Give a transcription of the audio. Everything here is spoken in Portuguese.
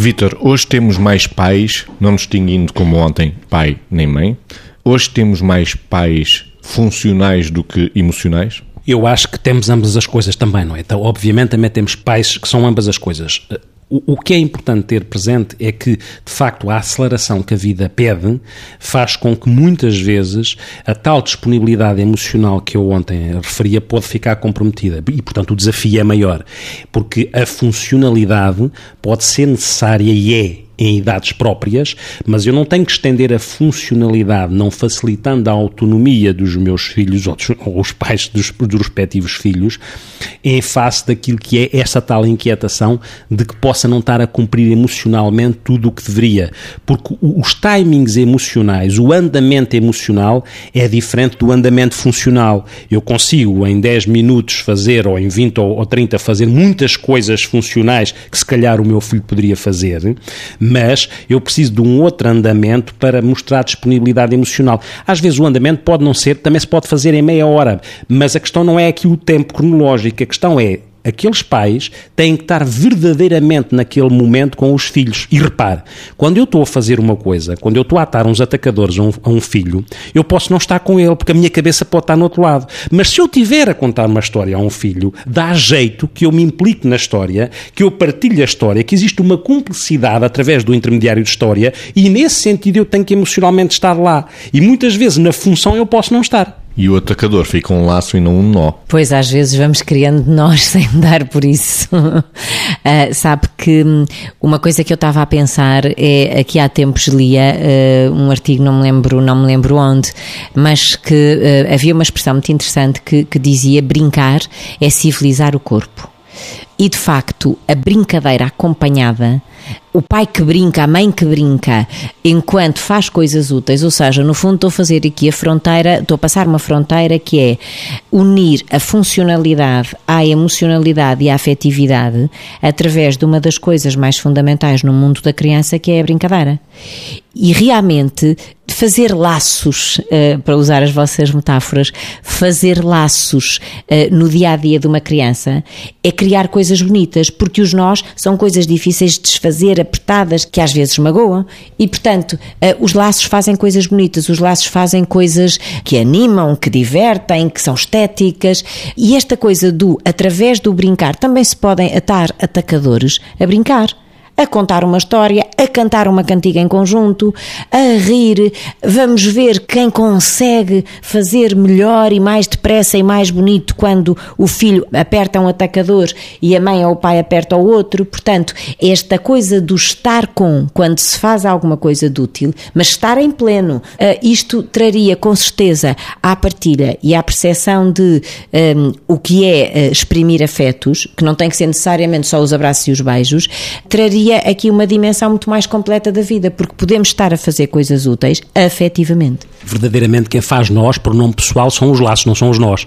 Vítor, hoje temos mais pais, não nos distinguindo como ontem pai nem mãe. Hoje temos mais pais funcionais do que emocionais? Eu acho que temos ambas as coisas também, não é? Então, obviamente, também temos pais que são ambas as coisas. O, que é importante ter presente é que, de facto, a aceleração que a vida pede faz com que muitas vezes a tal disponibilidade emocional que eu ontem referia pode ficar comprometida. E, portanto, o desafio é maior, porque a funcionalidade pode ser necessária e é em idades próprias, mas eu não tenho que estender a funcionalidade, não facilitando a autonomia dos meus filhos ou, dos, ou os pais dos, dos respectivos filhos, em face daquilo que é essa tal inquietação de que possa não estar a cumprir emocionalmente tudo o que deveria. Porque os timings emocionais, o andamento emocional é diferente do andamento funcional. Eu consigo em 10 minutos fazer, ou em 20 ou 30, fazer muitas coisas funcionais que se calhar o meu filho poderia fazer, mas eu preciso de um outro andamento para mostrar disponibilidade emocional. Às vezes o andamento pode não ser, também se pode fazer em meia hora, mas a questão não é aqui o tempo cronológico, a questão é aqueles pais têm que estar verdadeiramente naquele momento com os filhos. E repare, quando eu estou a fazer uma coisa, quando eu estou a atar uns atacadores a um, a um, filho, eu posso não estar com ele, porque a minha cabeça pode estar no outro lado. Mas se eu tiver a contar uma história a um filho, dá jeito que eu me implique na história, que eu partilhe a história, que existe uma cumplicidade através do intermediário de história, e nesse sentido eu tenho que emocionalmente estar lá. E muitas vezes na função eu posso não estar e o atacador fica um laço e não um nó. Pois, às vezes vamos criando nós sem dar por isso. uh, sabe que hum, uma coisa que eu estava a pensar é, aqui há tempos lia uh, um artigo, não me lembro, não me lembro onde, mas que uh, havia uma expressão muito interessante que, que dizia brincar é civilizar o corpo. E de facto, a brincadeira acompanhada o pai que brinca, a mãe que brinca, enquanto faz coisas úteis, ou seja, no fundo estou a fazer aqui a fronteira, estou a passar uma fronteira que é unir a funcionalidade à emocionalidade e à afetividade através de uma das coisas mais fundamentais no mundo da criança, que é a brincadeira. E realmente fazer laços, uh, para usar as vossas metáforas, fazer laços uh, no dia a dia de uma criança é criar coisas bonitas, porque os nós são coisas difíceis de desfazer, apertadas, que às vezes magoam, e portanto uh, os laços fazem coisas bonitas, os laços fazem coisas que animam, que divertem, que são estéticas, e esta coisa do, através do brincar, também se podem atar atacadores a brincar a contar uma história, a cantar uma cantiga em conjunto, a rir. Vamos ver quem consegue fazer melhor e mais depressa e mais bonito quando o filho aperta um atacador e a mãe ou o pai aperta o outro. Portanto, esta coisa do estar com quando se faz alguma coisa de útil, mas estar em pleno, uh, isto traria com certeza à partilha e à percepção de um, o que é uh, exprimir afetos, que não tem que ser necessariamente só os abraços e os beijos, traria aqui uma dimensão muito mais completa da vida, porque podemos estar a fazer coisas úteis afetivamente. Verdadeiramente quem faz nós, por nome pessoal, são os laços, não são os nós.